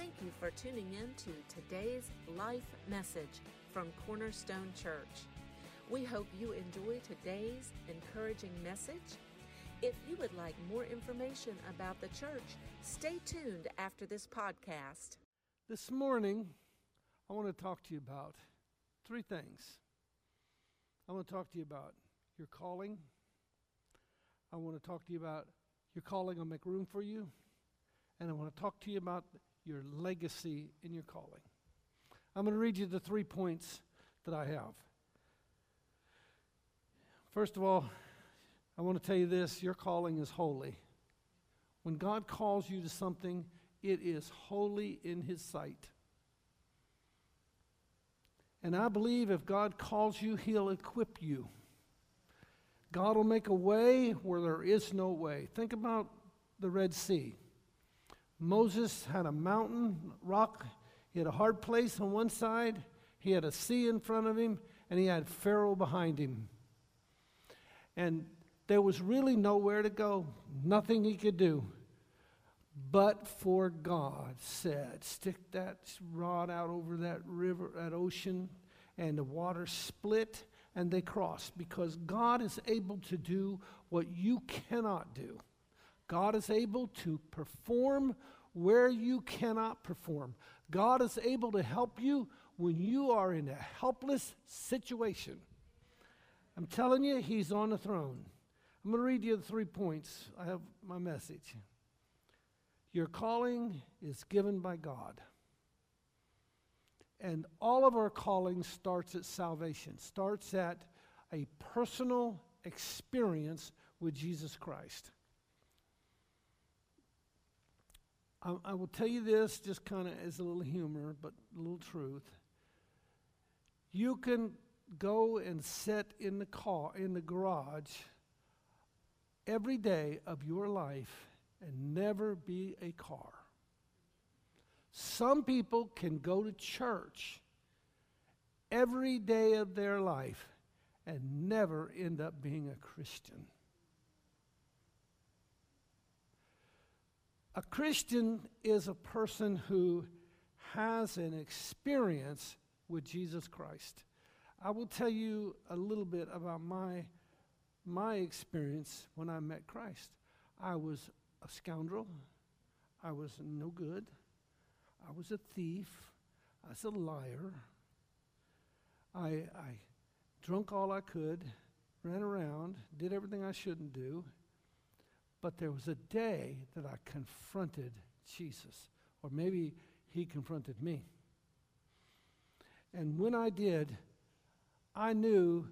Thank you for tuning in to today's life message from Cornerstone Church. We hope you enjoy today's encouraging message. If you would like more information about the church, stay tuned after this podcast. This morning, I want to talk to you about three things. I want to talk to you about your calling. I want to talk to you about your calling will make room for you. And I want to talk to you about your legacy in your calling. I'm going to read you the three points that I have. First of all, I want to tell you this your calling is holy. When God calls you to something, it is holy in His sight. And I believe if God calls you, He'll equip you. God will make a way where there is no way. Think about the Red Sea. Moses had a mountain, rock, he had a hard place on one side, he had a sea in front of him, and he had Pharaoh behind him. And there was really nowhere to go, nothing he could do. But for God said, stick that rod out over that river, that ocean, and the water split and they crossed because God is able to do what you cannot do. God is able to perform where you cannot perform. God is able to help you when you are in a helpless situation. I'm telling you, He's on the throne. I'm going to read you the three points. I have my message. Your calling is given by God. And all of our calling starts at salvation, starts at a personal experience with Jesus Christ. I, I will tell you this just kind of as a little humor, but a little truth. You can go and sit in the car, in the garage, every day of your life and never be a car. Some people can go to church every day of their life and never end up being a Christian. A Christian is a person who has an experience with Jesus Christ. I will tell you a little bit about my, my experience when I met Christ. I was a scoundrel, I was no good. I was a thief. I was a liar. I, I drunk all I could, ran around, did everything I shouldn't do. But there was a day that I confronted Jesus, or maybe he confronted me. And when I did, I knew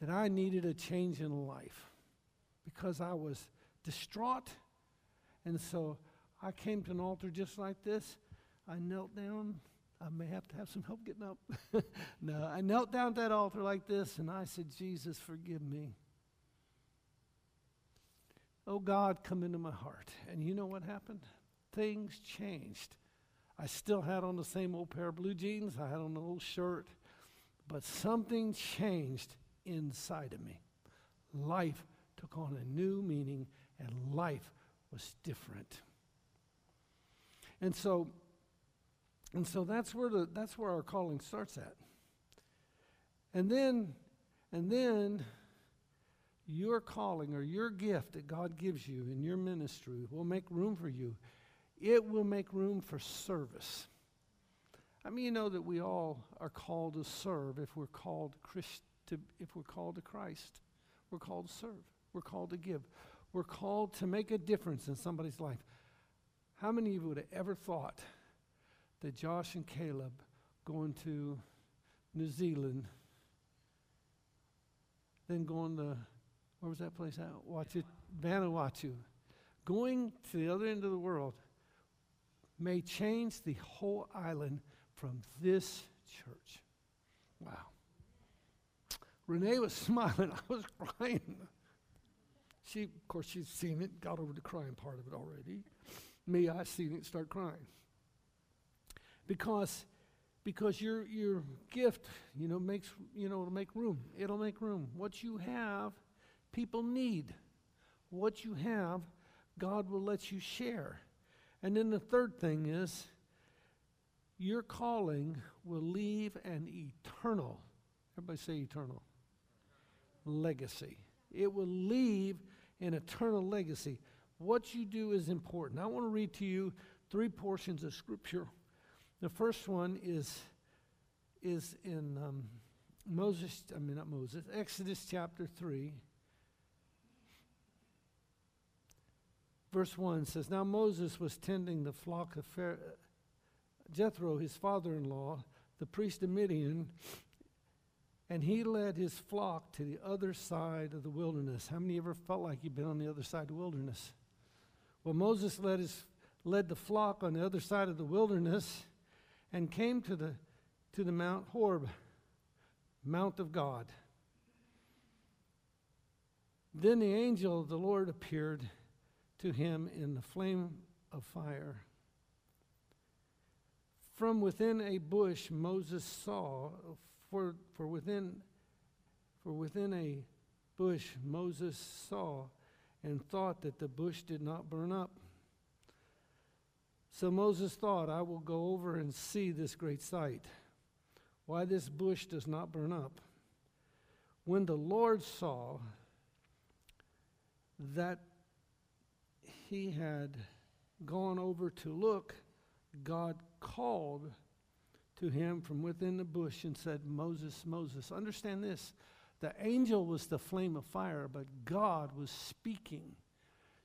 that I needed a change in life because I was distraught. And so I came to an altar just like this I knelt down. I may have to have some help getting up. no, I knelt down at that altar like this and I said, Jesus, forgive me. Oh God, come into my heart. And you know what happened? Things changed. I still had on the same old pair of blue jeans, I had on the old shirt, but something changed inside of me. Life took on a new meaning, and life was different. And so and so that's where the that's where our calling starts at. And then and then your calling or your gift that God gives you in your ministry will make room for you. It will make room for service. I mean, you know that we all are called to serve if we're called Christ, to, if we're called to Christ. We're called to serve. We're called to give. We're called to make a difference in somebody's life. How many of you would have ever thought that Josh and Caleb going to New Zealand, then going to, where was that place at? Watch it, Vanuatu. Going to the other end of the world may change the whole island from this church. Wow. Renee was smiling. I was crying. She, of course, she's seen it, got over the crying part of it already. Me, I seen it start crying because because your your gift you know makes you know it'll make room it'll make room what you have people need what you have god will let you share and then the third thing is your calling will leave an eternal, everybody say eternal, legacy. It will leave an eternal legacy. What you do is important. I want to read to you three portions of Scripture. The first one is, is in um, Moses, I mean, not Moses, Exodus chapter 3. Verse 1 says, Now Moses was tending the flock of Pharaoh, Jethro, his father in law, the priest of Midian, and he led his flock to the other side of the wilderness. How many ever felt like you've been on the other side of the wilderness? Well, Moses led, his, led the flock on the other side of the wilderness and came to the, to the Mount Horeb, Mount of God. Then the angel of the Lord appeared to him in the flame of fire. From within a bush, Moses saw, for, for, within, for within a bush, Moses saw and thought that the bush did not burn up. So Moses thought, I will go over and see this great sight, why this bush does not burn up. When the Lord saw that he had gone over to look, God called to him from within the bush and said, Moses, Moses. Understand this the angel was the flame of fire, but God was speaking.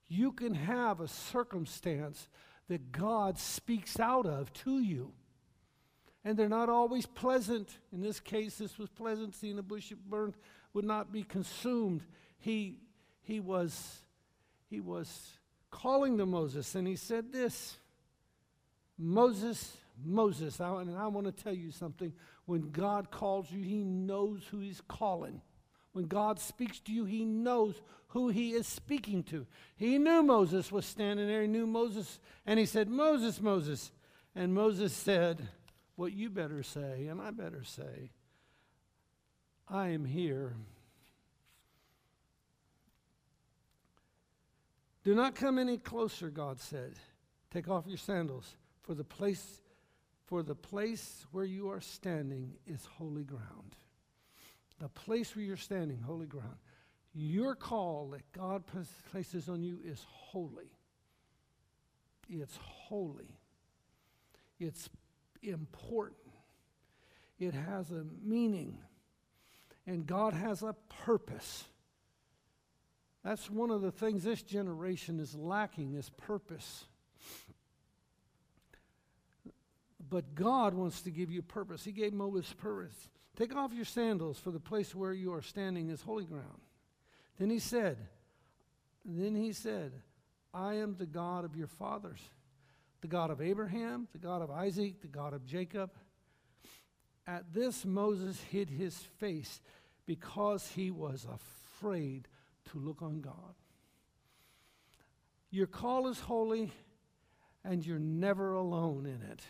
You can have a circumstance that God speaks out of to you. And they're not always pleasant. In this case, this was pleasant. Seeing the bush burned would not be consumed. He, he, was, he was calling to Moses, and he said this Moses, Moses. I, and I want to tell you something. When God calls you, he knows who he's calling. When God speaks to you, he knows who he is speaking to. He knew Moses was standing there. He knew Moses, and he said, Moses, Moses. And Moses said, What you better say, and I better say, I am here. Do not come any closer, God said. Take off your sandals, for the place for the place where you are standing is holy ground. The place where you're standing, holy ground. Your call that God places on you is holy. It's holy. It's important. It has a meaning. And God has a purpose. That's one of the things this generation is lacking is purpose. But God wants to give you purpose. He gave Moses purpose. Take off your sandals, for the place where you are standing is holy ground. Then he said, then he said, I am the God of your fathers, the God of Abraham, the God of Isaac, the God of Jacob. At this, Moses hid his face because he was afraid to look on God. Your call is holy, and you're never alone in it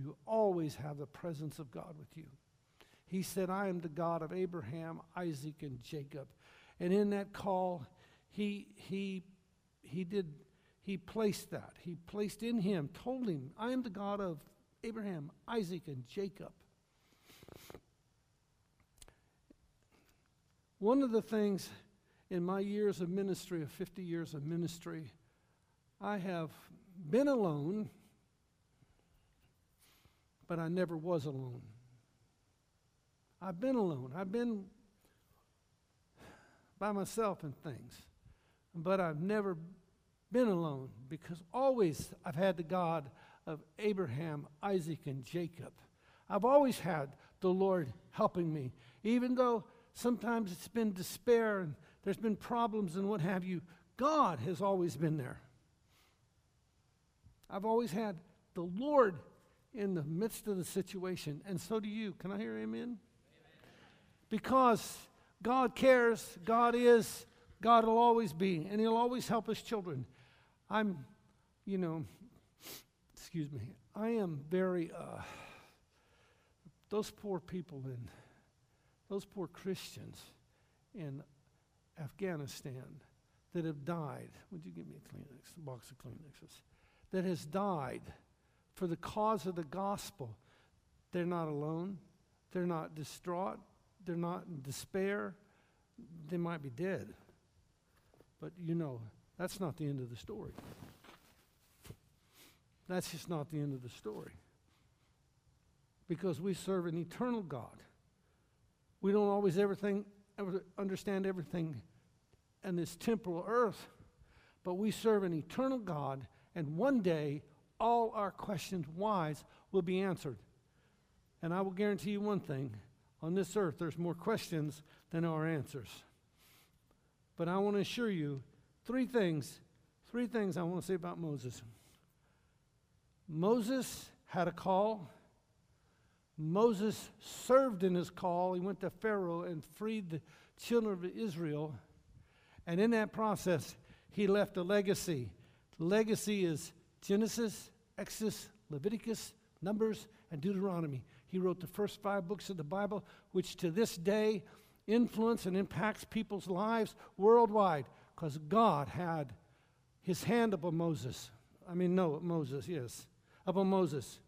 you always have the presence of God with you. He said, I am the God of Abraham, Isaac, and Jacob. And in that call, he, he, he did, he placed that. He placed in him, told him, I am the God of Abraham, Isaac, and Jacob. One of the things in my years of ministry, of 50 years of ministry, I have been alone but I never was alone. I've been alone. I've been by myself in things, but I've never been alone because always I've had the God of Abraham, Isaac, and Jacob. I've always had the Lord helping me, even though sometimes it's been despair and there's been problems and what have you. God has always been there. I've always had the Lord in the midst of the situation, and so do you. Can I hear amen? amen? Because God cares, God is, God will always be, and He'll always help His children. I'm, you know, excuse me, I am very, uh, those poor people in, those poor Christians in Afghanistan that have died. Would you give me a Kleenex, a box of Kleenexes? That has died for the cause of the gospel They're not alone. They're not distraught. They're not in despair. They might be dead. But you know, that's not the end of the story. That's just not the end of the story. Because we serve an eternal God. We don't always everything, ever understand everything in this temporal earth, but we serve an eternal God, and one day all our questions, whys, will be answered. And I will guarantee you one thing on this earth, there's more questions than our answers. But I want to assure you three things, three things I want to say about Moses. Moses had a call. Moses served in his call. He went to Pharaoh and freed the children of Israel. And in that process, he left a legacy. The legacy is Genesis, Exodus, Leviticus, Numbers, and Deuteronomy. He wrote the first five books of the Bible, which to this day influence and impacts people's lives worldwide because God had his hand upon Moses. I mean, no, Moses, yes, upon Moses.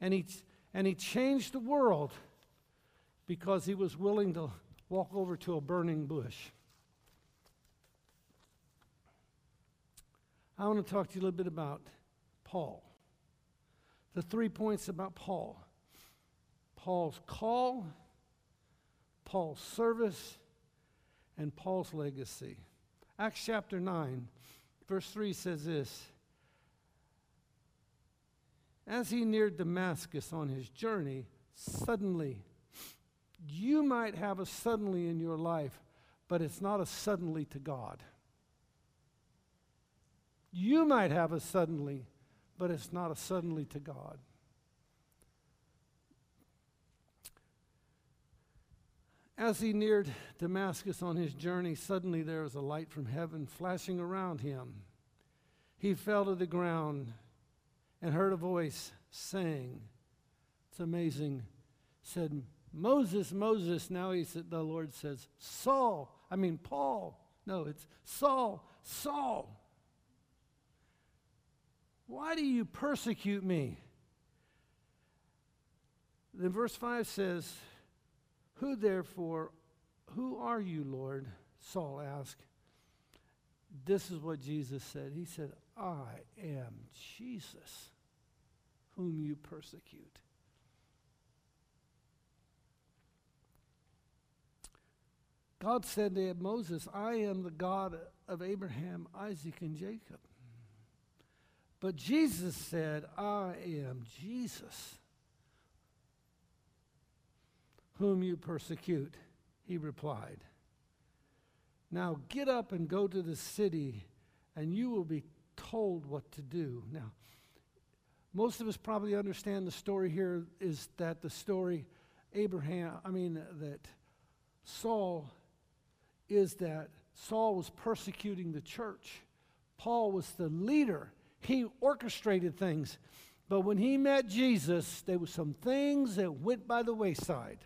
And he, and he changed the world because he was willing to walk over to a burning bush. I want to talk to you a little bit about Paul. The three points about Paul. Paul's call, Paul's service, and Paul's legacy. Acts chapter 9, verse 3 says this As he neared Damascus on his journey, suddenly, you might have a suddenly in your life, but it's not a suddenly to God. You might have a suddenly, but it's not a suddenly to God. As he neared Damascus on his journey, suddenly there was a light from heaven flashing around him. He fell to the ground and heard a voice saying, It's amazing, said, Moses, Moses. Now he said, the Lord says, Saul. I mean, Paul. No, it's Saul, Saul. Why do you persecute me? Then verse 5 says, who therefore, who are you, Lord? Saul asked. This is what Jesus said. He said, I am Jesus, whom you persecute. God said to Moses, I am the God of Abraham, Isaac, and Jacob. But Jesus said, I am Jesus whom you persecute. He replied, Now get up and go to the city, and you will be told what to do. Now, most of us probably understand the story here is that the story Abraham, I mean, that Saul is that Saul was persecuting the church. Paul was the leader, he orchestrated things. But when he met Jesus, there were some things that went by the wayside.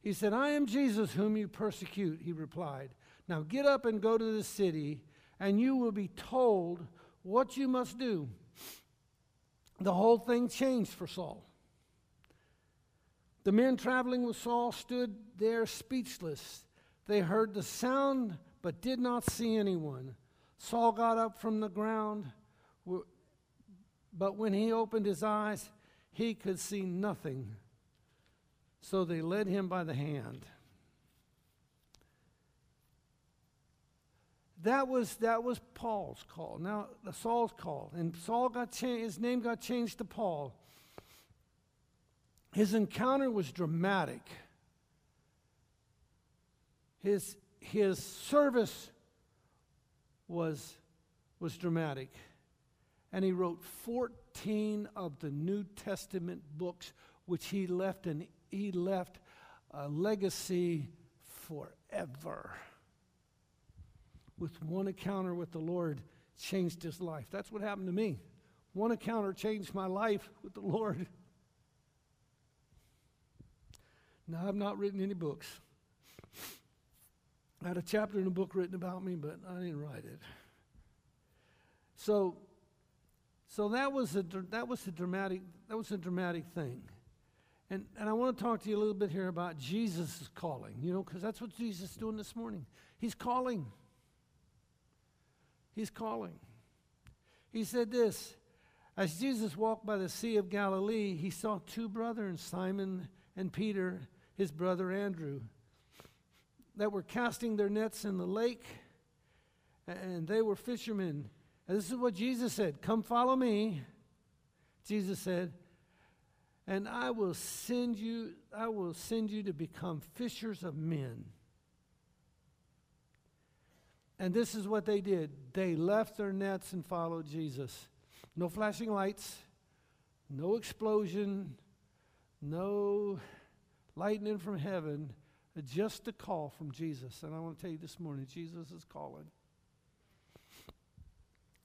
He said, I am Jesus whom you persecute, he replied. Now get up and go to the city, and you will be told what you must do. The whole thing changed for Saul. The men traveling with Saul stood there speechless. They heard the sound but did not see anyone. Saul got up from the ground, but when he opened his eyes, he could see nothing. So they led him by the hand. That was, that was Paul's call. Now, Saul's call. And Saul got his name got changed to Paul. His encounter was dramatic. His, his service was, was dramatic. And he wrote 14 of the New Testament books, which he left an he left a legacy forever. With one encounter with the Lord, changed his life. That's what happened to me. One encounter changed my life with the Lord. Now, I've not written any books. I had a chapter in a book written about me, but I didn't write it. So, so that was a that was a dramatic that was a dramatic thing. And, and I want to talk to you a little bit here about Jesus' calling, you know, because that's what Jesus is doing this morning. He's calling. He's calling. He said this As Jesus walked by the Sea of Galilee, he saw two brothers, Simon and Peter, his brother Andrew, that were casting their nets in the lake, and they were fishermen. And this is what Jesus said Come follow me. Jesus said, and I will send you, I will send you to become fishers of men. And this is what they did. They left their nets and followed Jesus. No flashing lights, no explosion, no lightning from heaven, just a call from Jesus. And I want to tell you this morning Jesus is calling.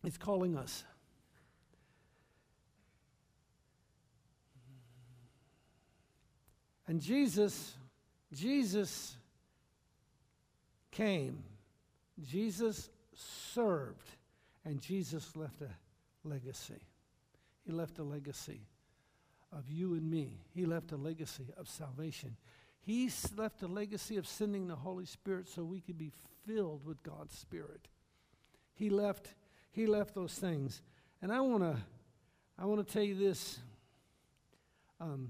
He's calling us. And Jesus, Jesus came. Jesus served. And Jesus left a legacy. He left a legacy of you and me. He left a legacy of salvation. He left a legacy of sending the Holy Spirit so we could be filled with God's Spirit. He left, he left those things. And I want to I want to tell you this. Um,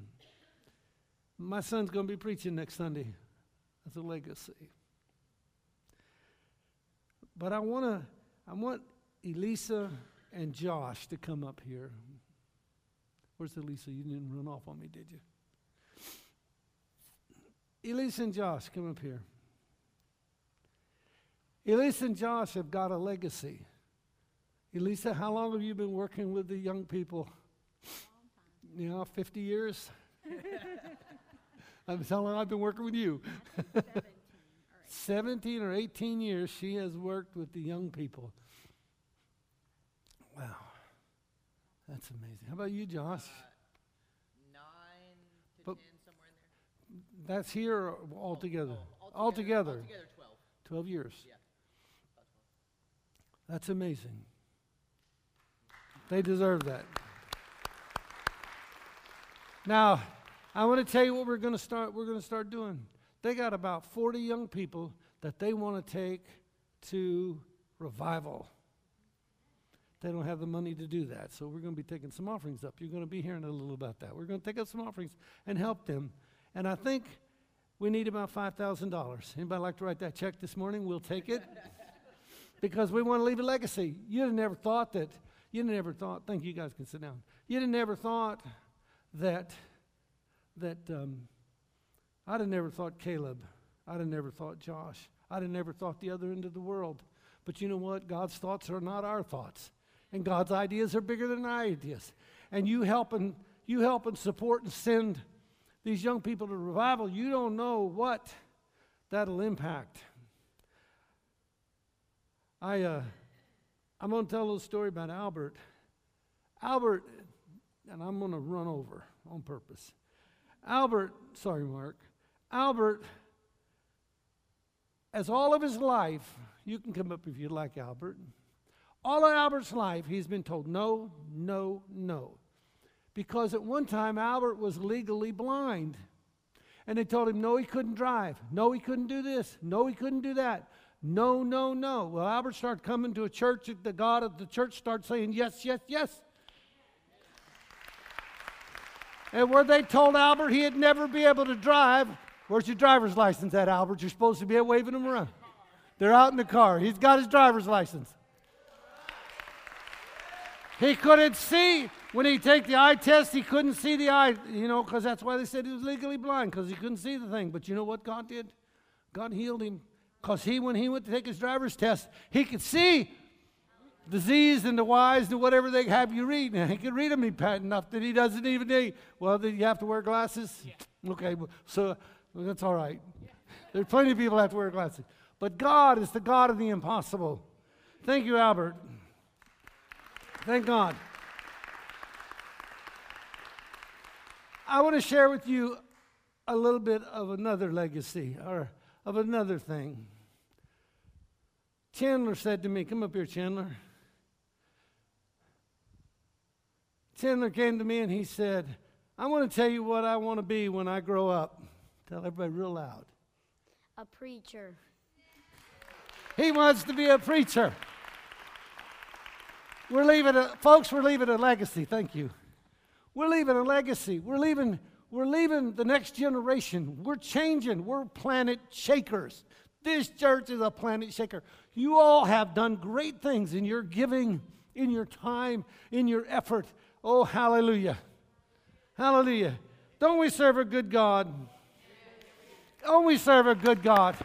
my son's going to be preaching next Sunday as a legacy. But I want to, I want Elisa and Josh to come up here. Where's Elisa? You didn't run off on me, did you? Elisa and Josh, come up here. Elisa and Josh have got a legacy. Elisa, how long have you been working with the young people? You know, 50 years? I'm telling I've been working with you. 17, or 18 years she has worked with the young people. Wow. That's amazing. How about you, Josh? Uh, nine to But- ten, somewhere in there. That's here or altogether? Oh, Altogether. Altogether, 12. 12 years. Yeah. That's amazing. They deserve that. Now, I want to tell you what we're going to start we're going to start doing. They got about 40 young people that they want to take to revival. They don't have the money to do that, so we're going to be taking some offerings up. You're going to be hearing a little about that. We're going to take up some offerings and help them. And I think we need about $5,000. Anybody like to write that check this morning? We'll take it. because we want to leave a legacy. You'd have never thought that, you'd have never thought, thank you, you guys can sit down. You'd have never thought that, that, um, I'd have never thought Caleb. I'd have never thought Josh. I'd have never thought the other end of the world. But you know what? God's thoughts are not our thoughts. And God's ideas are bigger than our ideas. And you help and you help and support and send these young people to revival, you don't know what that'll impact. I, uh, I'm going to tell a little story about Albert. Albert, and I'm going to run over on purpose. Albert, sorry, Mark. Albert, as all of his life, you can come up if you'd like, Albert. All of Albert's life, he's been told no, no, no. Because at one time, Albert was legally blind. And they told him, no, he couldn't drive. No, he couldn't do this. No, he couldn't do that. No, no, no. Well, Albert started coming to a church. The God of the church started saying, yes, yes, yes. And where they told Albert he'd never be able to drive, where's your driver's license at, Albert? You're supposed to be at waving him around. They're out in the car. He's got his driver's license. He couldn't see. When he take the eye test, he couldn't see the eye, you know, because that's why they said he was legally blind, because he couldn't see the thing. But you know what God did? God healed him. Because he, when he went to take his driver's test, he could see Z's and the wise and whatever they have you read. Now, he can read them enough that he doesn't even need. Well, then you have to wear glasses? Yeah. Okay, so that's all right. Yeah. There's plenty of people that have to wear glasses. But God is the God of the impossible. Thank you, Albert. Thank God. I want to share with you a little bit of another legacy or of another thing. Chandler said to me, Come up here, Chandler. Chandler came to me and he said, I want to tell you what I want to be when I grow up. Tell everybody real loud. A preacher. He wants to be a preacher. We're leaving a, folks, we're leaving a legacy. Thank you. We're leaving a legacy. We're leaving, we're leaving the next generation. We're changing. We're planet shakers. This church is a planet shaker. You all have done great things in your giving, in your time, in your effort. Oh, hallelujah. Hallelujah. Don't we serve a good God? Don't we serve a good God?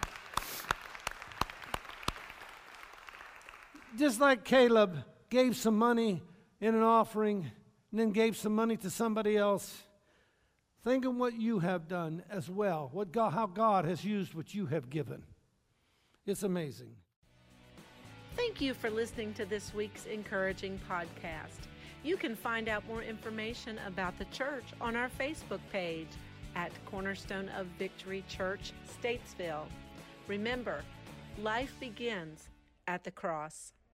Just like Caleb gave some money in an offering and then gave some money to somebody else. Think of what you have done as well, what God, how God has used what you have given. It's amazing. Thank you for listening to this week's encouraging podcast. You can find out more information about the church on our Facebook page at Cornerstone of Victory Church, Statesville. Remember, life begins at the cross.